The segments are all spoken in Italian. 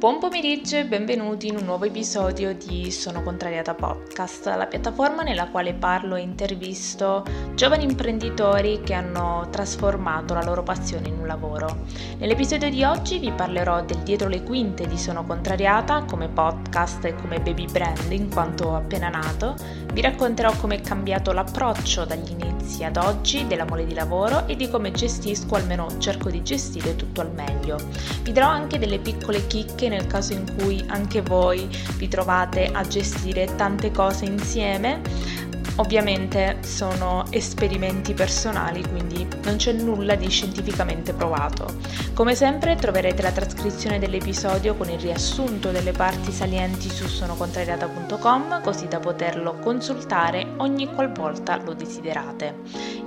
Buon pomeriggio e benvenuti in un nuovo episodio di Sono Contrariata Podcast, la piattaforma nella quale parlo e intervisto giovani imprenditori che hanno trasformato la loro passione in un lavoro. Nell'episodio di oggi vi parlerò del dietro le quinte di Sono Contrariata come podcast e come baby brand in quanto appena nato, vi racconterò come è cambiato l'approccio dagli inizi ad oggi della mole di lavoro e di come gestisco, almeno cerco di gestire tutto al meglio. Vi darò anche delle piccole chicche nel caso in cui anche voi vi trovate a gestire tante cose insieme. Ovviamente sono esperimenti personali, quindi non c'è nulla di scientificamente provato. Come sempre troverete la trascrizione dell'episodio con il riassunto delle parti salienti su sonocontrariata.com così da poterlo consultare ogni qualvolta lo desiderate.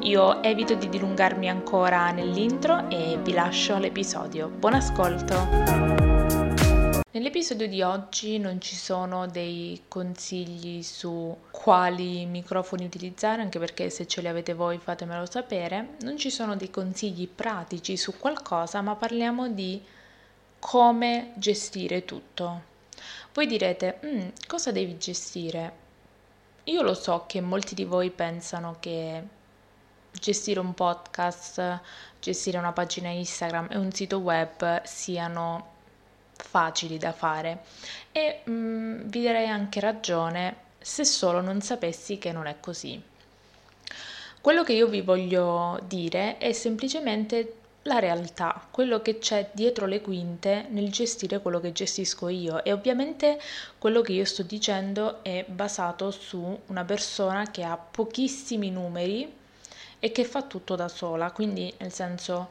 Io evito di dilungarmi ancora nell'intro e vi lascio all'episodio. Buon ascolto! Nell'episodio di oggi non ci sono dei consigli su quali microfoni utilizzare, anche perché se ce li avete voi fatemelo sapere. Non ci sono dei consigli pratici su qualcosa, ma parliamo di come gestire tutto. Voi direte, mm, cosa devi gestire? Io lo so che molti di voi pensano che gestire un podcast, gestire una pagina Instagram e un sito web siano facili da fare. E mh, mm, vi darei anche ragione se solo non sapessi che non è così. Quello che io vi voglio dire è semplicemente la realtà, quello che c'è dietro le quinte nel gestire quello che gestisco io. E ovviamente quello che io sto dicendo è basato su una persona che ha pochissimi numeri e che fa tutto da sola, quindi nel senso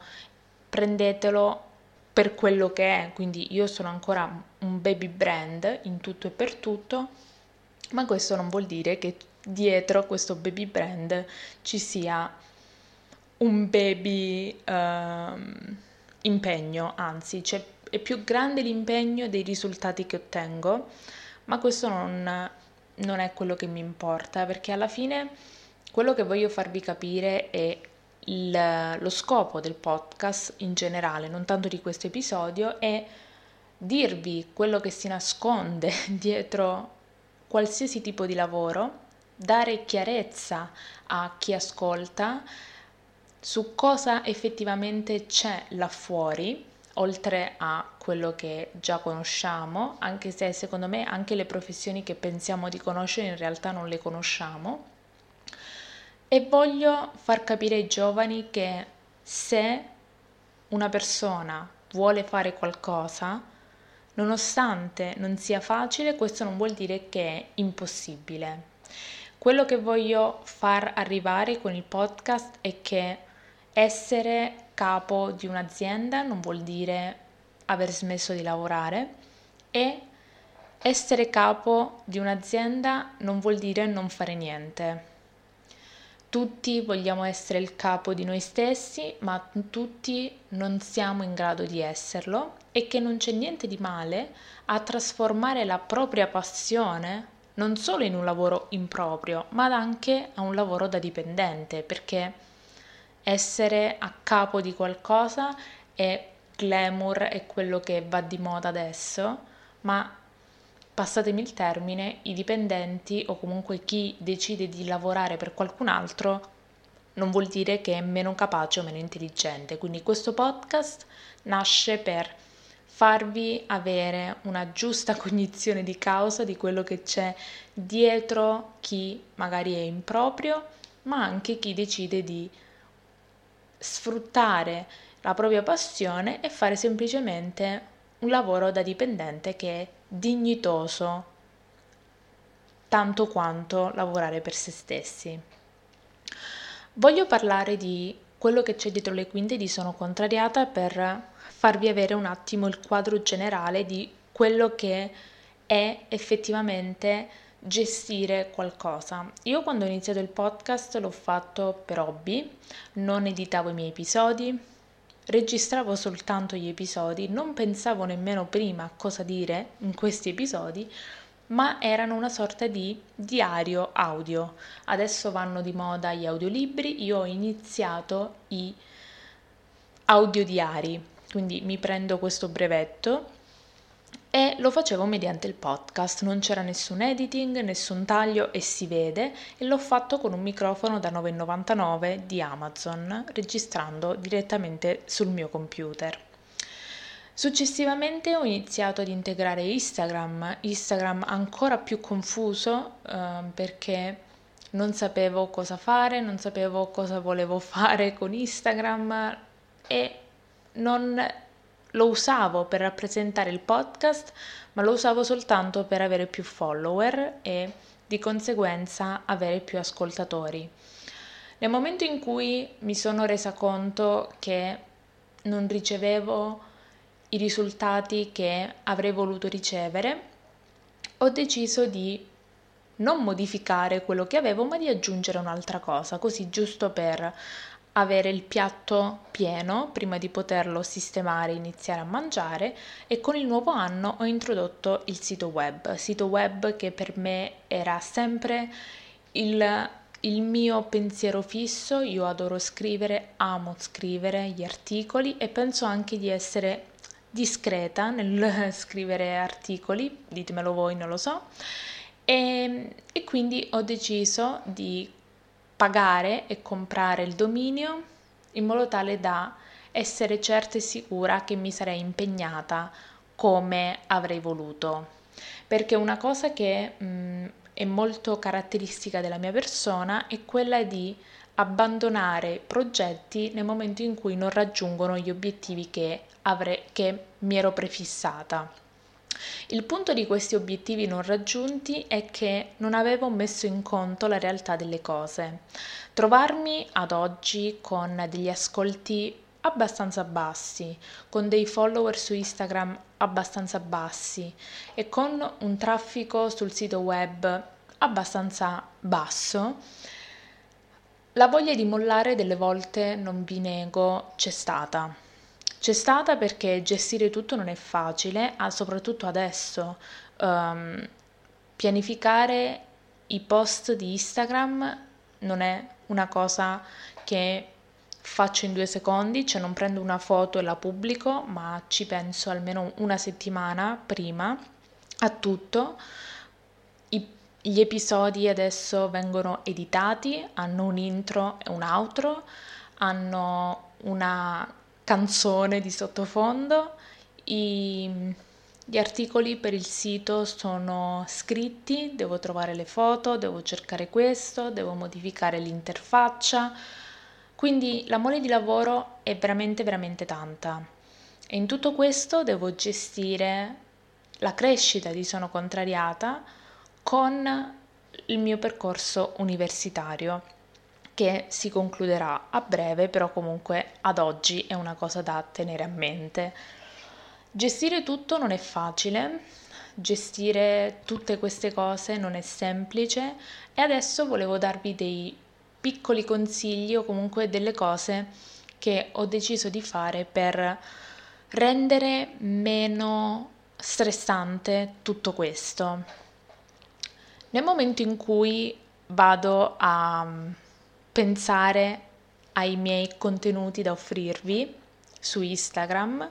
prendetelo per quello che è, quindi io sono ancora un baby brand in tutto e per tutto, ma questo non vuol dire che dietro questo baby brand ci sia un baby uh, impegno, anzi cioè, è più grande l'impegno dei risultati che ottengo, ma questo non, non è quello che mi importa, perché alla fine quello che voglio farvi capire è il, lo scopo del podcast in generale, non tanto di questo episodio, è dirvi quello che si nasconde dietro qualsiasi tipo di lavoro, dare chiarezza a chi ascolta su cosa effettivamente c'è là fuori, oltre a quello che già conosciamo, anche se secondo me anche le professioni che pensiamo di conoscere in realtà non le conosciamo e voglio far capire ai giovani che se una persona vuole fare qualcosa, nonostante non sia facile, questo non vuol dire che è impossibile. Quello che voglio far arrivare con il podcast è che essere capo di un'azienda non vuol dire aver smesso di lavorare e essere capo di un'azienda non vuol dire non fare niente. Tutti vogliamo essere il capo di noi stessi, ma tutti non siamo in grado di esserlo e che non c'è niente di male a trasformare la propria passione non solo in un lavoro improprio, ma anche a un lavoro da dipendente, perché essere a capo di qualcosa è glamour, è quello che va di moda adesso, ma passatemi il termine, i dipendenti o comunque chi decide di lavorare per qualcun altro non vuol dire che è meno capace o meno intelligente. Quindi questo podcast nasce per farvi avere una giusta cognizione di causa di quello che c'è dietro chi magari è improprio, ma anche chi decide di sfruttare la propria passione e fare semplicemente un lavoro da dipendente che è dignitoso tanto quanto lavorare per se stessi. Voglio parlare di quello che c'è dietro le quinte di Sono Contrariata per farvi avere un attimo il quadro generale di quello che è effettivamente gestire qualcosa. Io quando ho iniziato il podcast l'ho fatto per hobby, non editavo i miei episodi, registravo soltanto gli episodi, non pensavo nemmeno prima a cosa dire in questi episodi, ma erano una sorta di diario audio. Adesso vanno di moda gli audiolibri, io ho iniziato i audiodiari, quindi mi prendo questo brevetto e lo facevo mediante il podcast, non c'era nessun editing, nessun taglio e si vede. E l'ho fatto con un microfono da 9,99 di Amazon, registrando direttamente sul mio computer. Successivamente ho iniziato ad integrare Instagram, Instagram ancora più confuso eh, perché non sapevo cosa fare, non sapevo cosa volevo fare con Instagram e non lo usavo per rappresentare il podcast, ma lo usavo soltanto per avere più follower e di conseguenza avere più ascoltatori. Nel momento in cui mi sono resa conto che non ricevevo i risultati che avrei voluto ricevere, ho deciso di non modificare quello che avevo, ma di aggiungere un'altra cosa, così giusto per avere il piatto pieno prima di poterlo sistemare e iniziare a mangiare e con il nuovo anno ho introdotto il sito web, sito web che per me era sempre il, il mio pensiero fisso, io adoro scrivere, amo scrivere gli articoli e penso anche di essere discreta nel scrivere articoli, ditemelo voi, non lo so, e, e quindi ho deciso di pagare e comprare il dominio in modo tale da essere certa e sicura che mi sarei impegnata come avrei voluto. Perché una cosa che mh, è molto caratteristica della mia persona è quella di abbandonare progetti nel momento in cui non raggiungono gli obiettivi che, avrei, che mi ero prefissata. Il punto di questi obiettivi non raggiunti è che non avevo messo in conto la realtà delle cose. Trovarmi ad oggi con degli ascolti abbastanza bassi, con dei follower su Instagram abbastanza bassi e con un traffico sul sito web abbastanza basso, la voglia di mollare delle volte, non vi nego, c'è stata. C'è stata perché gestire tutto non è facile, ah, soprattutto adesso. Um, pianificare i post di Instagram non è una cosa che faccio in due secondi, cioè non prendo una foto e la pubblico, ma ci penso almeno una settimana prima a tutto. Gli episodi adesso vengono editati, hanno un intro e un outro, hanno una canzone di sottofondo. I, gli articoli per il sito sono scritti, devo trovare le foto, devo cercare questo, devo modificare l'interfaccia. Quindi la mole di lavoro è veramente veramente tanta. E in tutto questo devo gestire la crescita di Sono Contrariata con il mio percorso universitario che si concluderà a breve, però comunque ad oggi è una cosa da tenere a mente. Gestire tutto non è facile, gestire tutte queste cose non è semplice e adesso volevo darvi dei piccoli consigli o comunque delle cose che ho deciso di fare per rendere meno stressante tutto questo. Nel momento in cui vado a pensare ai miei contenuti da offrirvi su Instagram,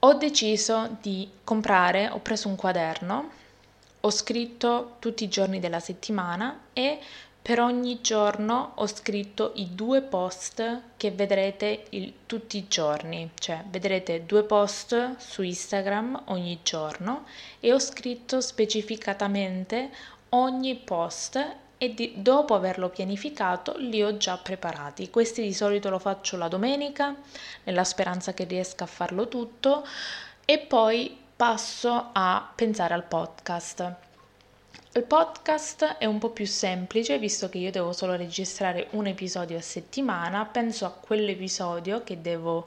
ho deciso di comprare, ho preso un quaderno, ho scritto tutti i giorni della settimana e per ogni giorno ho scritto i due post che vedrete il, tutti i giorni, cioè vedrete due post su Instagram ogni giorno e ho scritto specificatamente ogni post e di, dopo averlo pianificato li ho già preparati. Questi di solito lo faccio la domenica nella speranza che riesca a farlo tutto e poi passo a pensare al podcast. Il podcast è un po' più semplice visto che io devo solo registrare un episodio a settimana, penso a quell'episodio che devo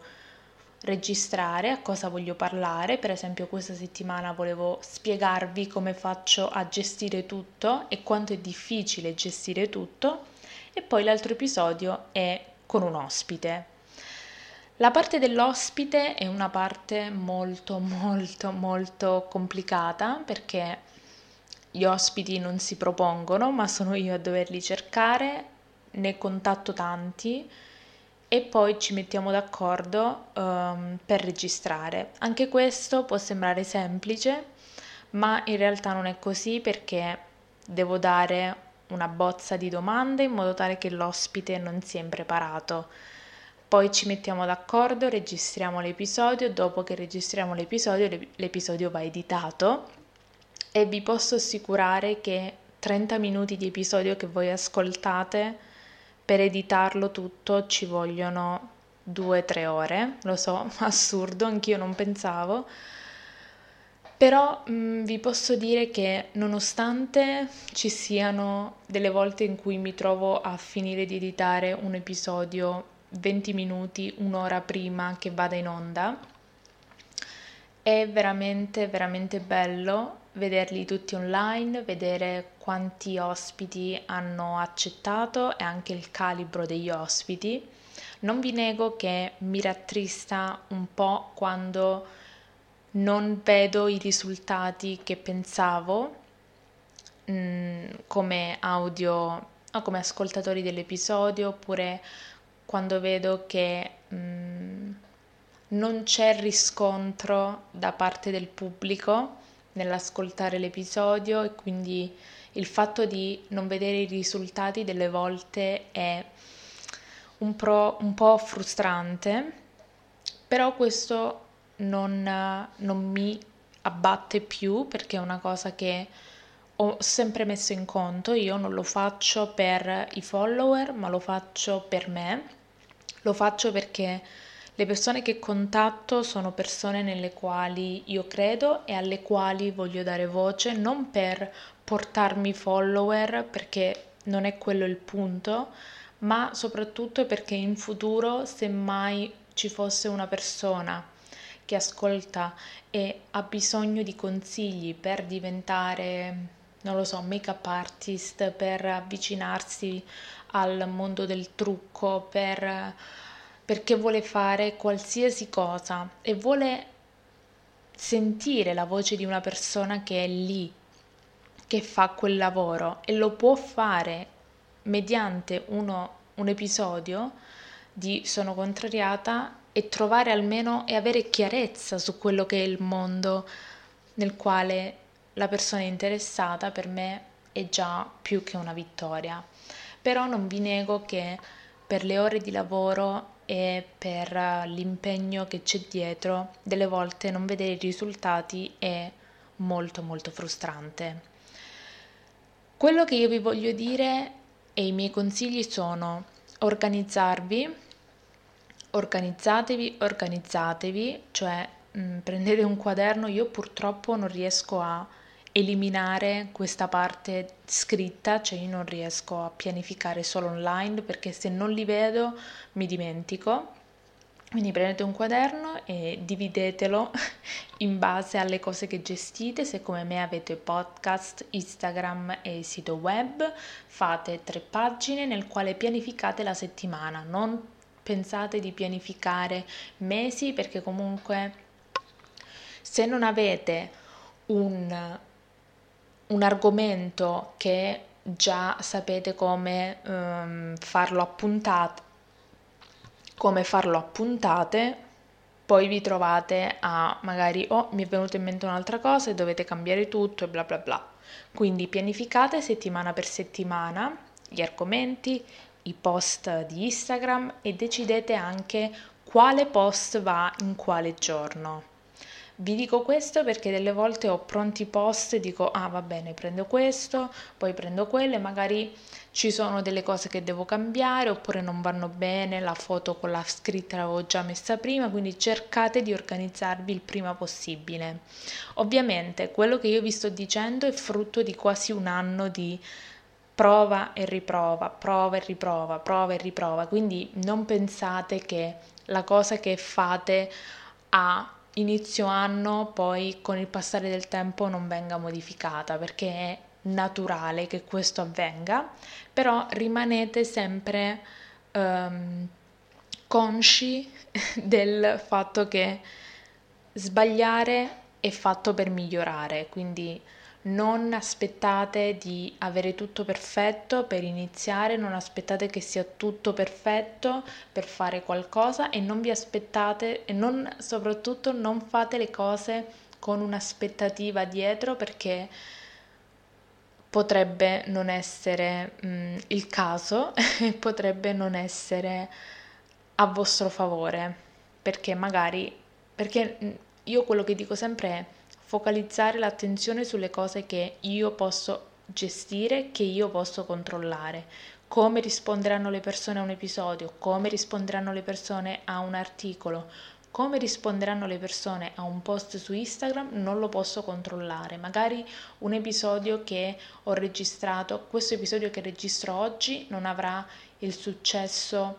registrare, a cosa voglio parlare. Per esempio questa settimana volevo spiegarvi come faccio a gestire tutto e quanto è difficile gestire tutto e poi l'altro episodio è con un ospite. La parte dell'ospite è una parte molto molto molto complicata perché gli ospiti non si propongono, ma sono io a doverli cercare, ne contatto tanti e poi ci mettiamo d'accordo um, per registrare. Anche questo può sembrare semplice, ma in realtà non è così perché devo dare una bozza di domande in modo tale che l'ospite non sia impreparato. Poi ci mettiamo d'accordo, registriamo l'episodio, dopo che registriamo l'episodio l'episodio va editato e vi posso assicurare che 30 minuti di episodio che voi ascoltate per editarlo tutto ci vogliono 2-3 ore, lo so, assurdo, anch'io non pensavo. Però mh, mm, vi posso dire che nonostante ci siano delle volte in cui mi trovo a finire di editare un episodio 20 minuti, un'ora prima che vada in onda, è veramente, veramente bello vederli tutti online, vedere quanti ospiti hanno accettato e anche il calibro degli ospiti. Non vi nego che mi rattrista un po' quando non vedo i risultati che pensavo mm, come audio o come ascoltatori dell'episodio oppure quando vedo che mh, mm, non c'è riscontro da parte del pubblico nell'ascoltare l'episodio e quindi il fatto di non vedere i risultati delle volte è un, pro, un po' frustrante, però questo non, non mi abbatte più perché è una cosa che ho sempre messo in conto, io non lo faccio per i follower, ma lo faccio per me, lo faccio perché le persone che contatto sono persone nelle quali io credo e alle quali voglio dare voce, non per portarmi follower, perché non è quello il punto, ma soprattutto perché in futuro, se mai ci fosse una persona che ascolta e ha bisogno di consigli per diventare, non lo so, make-up artist, per avvicinarsi al mondo del trucco, per perché vuole fare qualsiasi cosa e vuole sentire la voce di una persona che è lì, che fa quel lavoro e lo può fare mediante uno, un episodio di Sono contrariata e trovare almeno e avere chiarezza su quello che è il mondo nel quale la persona è interessata, per me è già più che una vittoria. Però non vi nego che per le ore di lavoro e per l'impegno che c'è dietro, delle volte non vedere i risultati è molto molto frustrante. Quello che io vi voglio dire e i miei consigli sono organizzarvi, organizzatevi, organizzatevi, cioè mh, mm, prendete un quaderno, io purtroppo non riesco a eliminare questa parte scritta, cioè io non riesco a pianificare solo online perché se non li vedo mi dimentico. Quindi prendete un quaderno e dividetelo in base alle cose che gestite. Se come me avete podcast, Instagram e sito web, fate tre pagine nel quale pianificate la settimana. Non pensate di pianificare mesi perché comunque se non avete un un argomento che già sapete come um, farlo a puntate, come farlo a puntate, poi vi trovate a magari oh mi è venuta in mente un'altra cosa e dovete cambiare tutto e bla bla bla. Quindi pianificate settimana per settimana gli argomenti, i post di Instagram e decidete anche quale post va in quale giorno. Vi dico questo perché delle volte ho pronti post e dico ah va bene prendo questo, poi prendo quello e magari ci sono delle cose che devo cambiare oppure non vanno bene, la foto con la scritta l'avevo già messa prima, quindi cercate di organizzarvi il prima possibile. Ovviamente quello che io vi sto dicendo è frutto di quasi un anno di prova e riprova, prova e riprova, prova e riprova, quindi non pensate che la cosa che fate ha inizio anno poi con il passare del tempo non venga modificata perché è naturale che questo avvenga, però rimanete sempre um, consci del fatto che sbagliare è fatto per migliorare, quindi non aspettate di avere tutto perfetto per iniziare, non aspettate che sia tutto perfetto per fare qualcosa e non vi aspettate e non, soprattutto non fate le cose con un'aspettativa dietro perché potrebbe non essere mh, mm, il caso e potrebbe non essere a vostro favore perché magari perché mm, io quello che dico sempre è focalizzare l'attenzione sulle cose che io posso gestire, che io posso controllare. Come risponderanno le persone a un episodio, come risponderanno le persone a un articolo, come risponderanno le persone a un post su Instagram non lo posso controllare. Magari un episodio che ho registrato, questo episodio che registro oggi non avrà il successo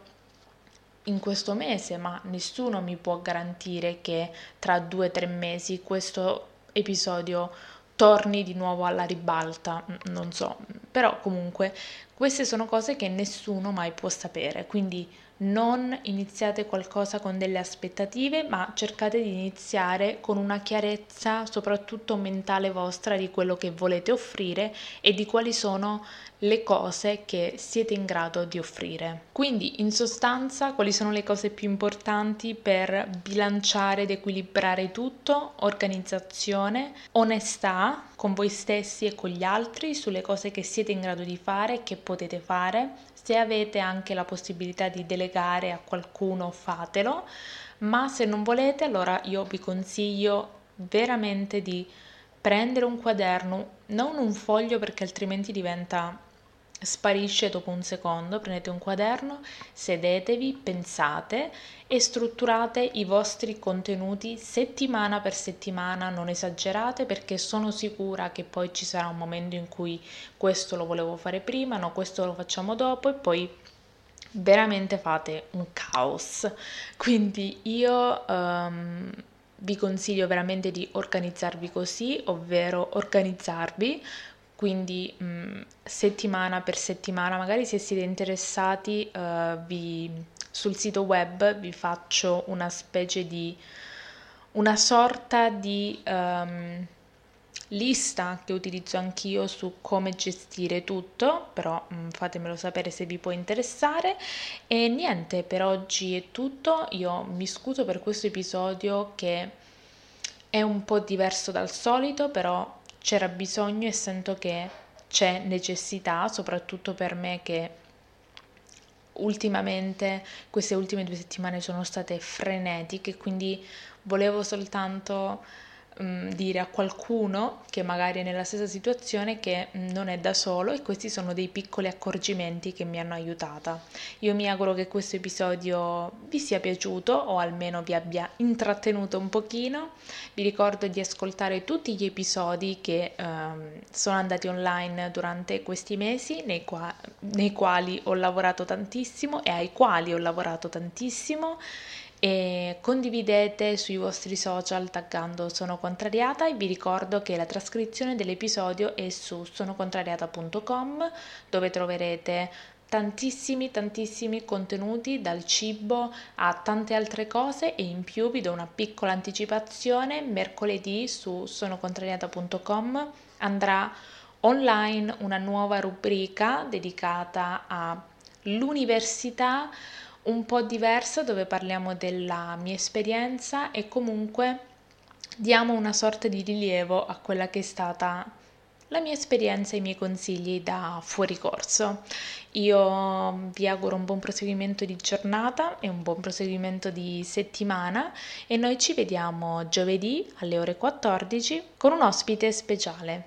in questo mese, ma nessuno mi può garantire che tra due o tre mesi questo episodio torni di nuovo alla ribalta, non so, però comunque queste sono cose che nessuno mai può sapere, quindi non iniziate qualcosa con delle aspettative, ma cercate di iniziare con una chiarezza soprattutto mentale vostra di quello che volete offrire e di quali sono le cose che siete in grado di offrire. Quindi, in sostanza, quali sono le cose più importanti per bilanciare ed equilibrare tutto? Organizzazione, onestà con voi stessi e con gli altri sulle cose che siete in grado di fare e che potete fare, se avete anche la possibilità di delegare a qualcuno, fatelo, ma se non volete, allora io vi consiglio veramente di prendere un quaderno, non un foglio perché altrimenti diventa sparisce dopo un secondo, prendete un quaderno, sedetevi, pensate e strutturate i vostri contenuti settimana per settimana, non esagerate perché sono sicura che poi ci sarà un momento in cui questo lo volevo fare prima, no, questo lo facciamo dopo e poi veramente fate un caos. Quindi io um, vi consiglio veramente di organizzarvi così, ovvero organizzarvi quindi mh, mm, settimana per settimana, magari se siete interessati uh, vi, sul sito web vi faccio una specie di una sorta di um, lista che utilizzo anch'io su come gestire tutto, però mh, mm, fatemelo sapere se vi può interessare. E niente, per oggi è tutto. Io mi scuso per questo episodio che è un po' diverso dal solito, però c'era bisogno e sento che c'è necessità, soprattutto per me che ultimamente, queste ultime due settimane sono state frenetiche, quindi volevo soltanto Mm, dire a qualcuno che magari è nella stessa situazione che mm, non è da solo e questi sono dei piccoli accorgimenti che mi hanno aiutata. Io mi auguro che questo episodio vi sia piaciuto o almeno vi abbia intrattenuto un pochino. Vi ricordo di ascoltare tutti gli episodi che um, sono andati online durante questi mesi nei, qua- nei quali ho lavorato tantissimo e ai quali ho lavorato tantissimo e condividete sui vostri social taggando Sono Contrariata e vi ricordo che la trascrizione dell'episodio è su sonocontrariata.com dove troverete tantissimi tantissimi contenuti dal cibo a tante altre cose e in più vi do una piccola anticipazione mercoledì su sonocontrariata.com andrà online una nuova rubrica dedicata all'università un po' diversa dove parliamo della mia esperienza e comunque diamo una sorta di rilievo a quella che è stata la mia esperienza e i miei consigli da fuori corso. Io vi auguro un buon proseguimento di giornata e un buon proseguimento di settimana e noi ci vediamo giovedì alle ore 14 con un ospite speciale.